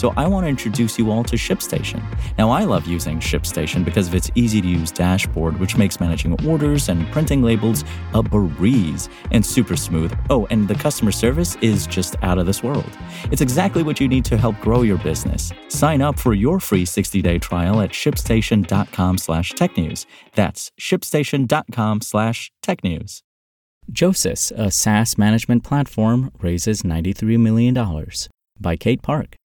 So I want to introduce you all to ShipStation. Now, I love using ShipStation because of its easy to use dashboard, which makes managing orders and printing labels a breeze and super smooth. Oh, and the customer service is just out of this world. It's exactly what you need to help grow your business. Sign up for your free 60-day trial at shipstation.com slash technews. That's shipstation.com slash technews. Josys, a SaaS management platform, raises $93 million. By Kate Park.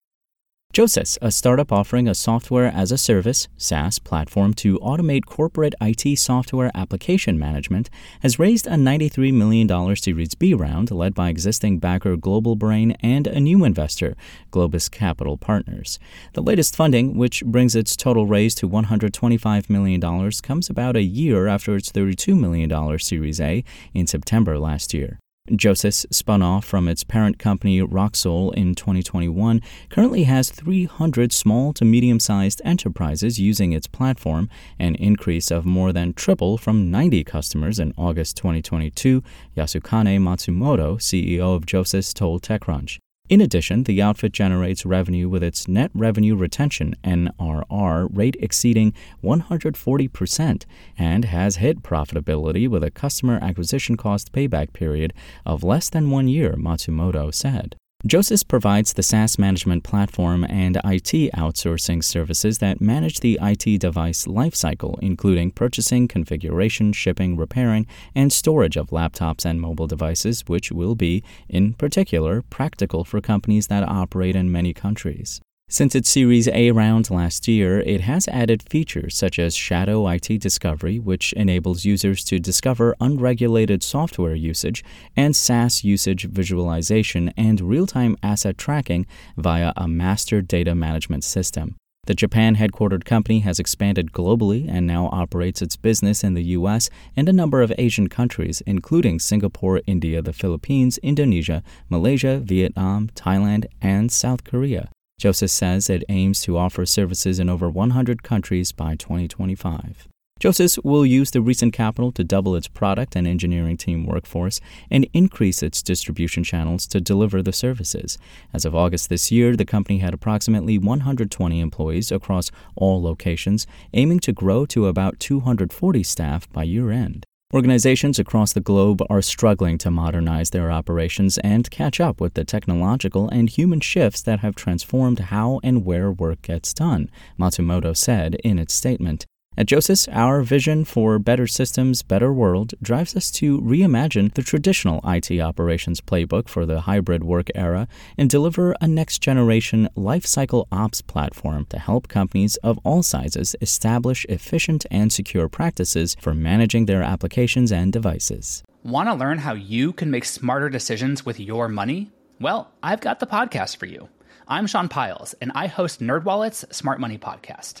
Josys, a startup offering a software as a service SaaS platform to automate corporate IT software application management, has raised a $93 million Series B round led by existing backer Global Brain and a new investor, Globis Capital Partners. The latest funding, which brings its total raise to $125 million, comes about a year after its $32 million Series A in September last year. Josys, spun off from its parent company Raksul in 2021, currently has 300 small to medium sized enterprises using its platform, an increase of more than triple from 90 customers in August 2022, Yasukane Matsumoto, CEO of Josys, told TechCrunch. In addition, the outfit generates revenue with its net revenue retention NRR rate exceeding 140% and has hit profitability with a customer acquisition cost payback period of less than 1 year, Matsumoto said. Josys provides the SaaS management platform and IT outsourcing services that manage the IT device lifecycle, including purchasing, configuration, shipping, repairing, and storage of laptops and mobile devices, which will be, in particular, practical for companies that operate in many countries. Since its Series A round last year, it has added features such as Shadow IT Discovery, which enables users to discover unregulated software usage, and SaaS usage visualization and real time asset tracking via a master data management system. The Japan headquartered company has expanded globally and now operates its business in the US and a number of Asian countries, including Singapore, India, the Philippines, Indonesia, Malaysia, Vietnam, Thailand, and South Korea. Josys says it aims to offer services in over 100 countries by 2025. Josys will use the recent capital to double its product and engineering team workforce and increase its distribution channels to deliver the services. As of August this year, the company had approximately 120 employees across all locations, aiming to grow to about 240 staff by year end. Organizations across the globe are struggling to modernize their operations and catch up with the technological and human shifts that have transformed how and where work gets done, Matsumoto said in its statement. At Josys, our vision for better systems, better world drives us to reimagine the traditional IT operations playbook for the hybrid work era and deliver a next generation lifecycle ops platform to help companies of all sizes establish efficient and secure practices for managing their applications and devices. Want to learn how you can make smarter decisions with your money? Well, I've got the podcast for you. I'm Sean Pyles, and I host NerdWallet's Smart Money Podcast.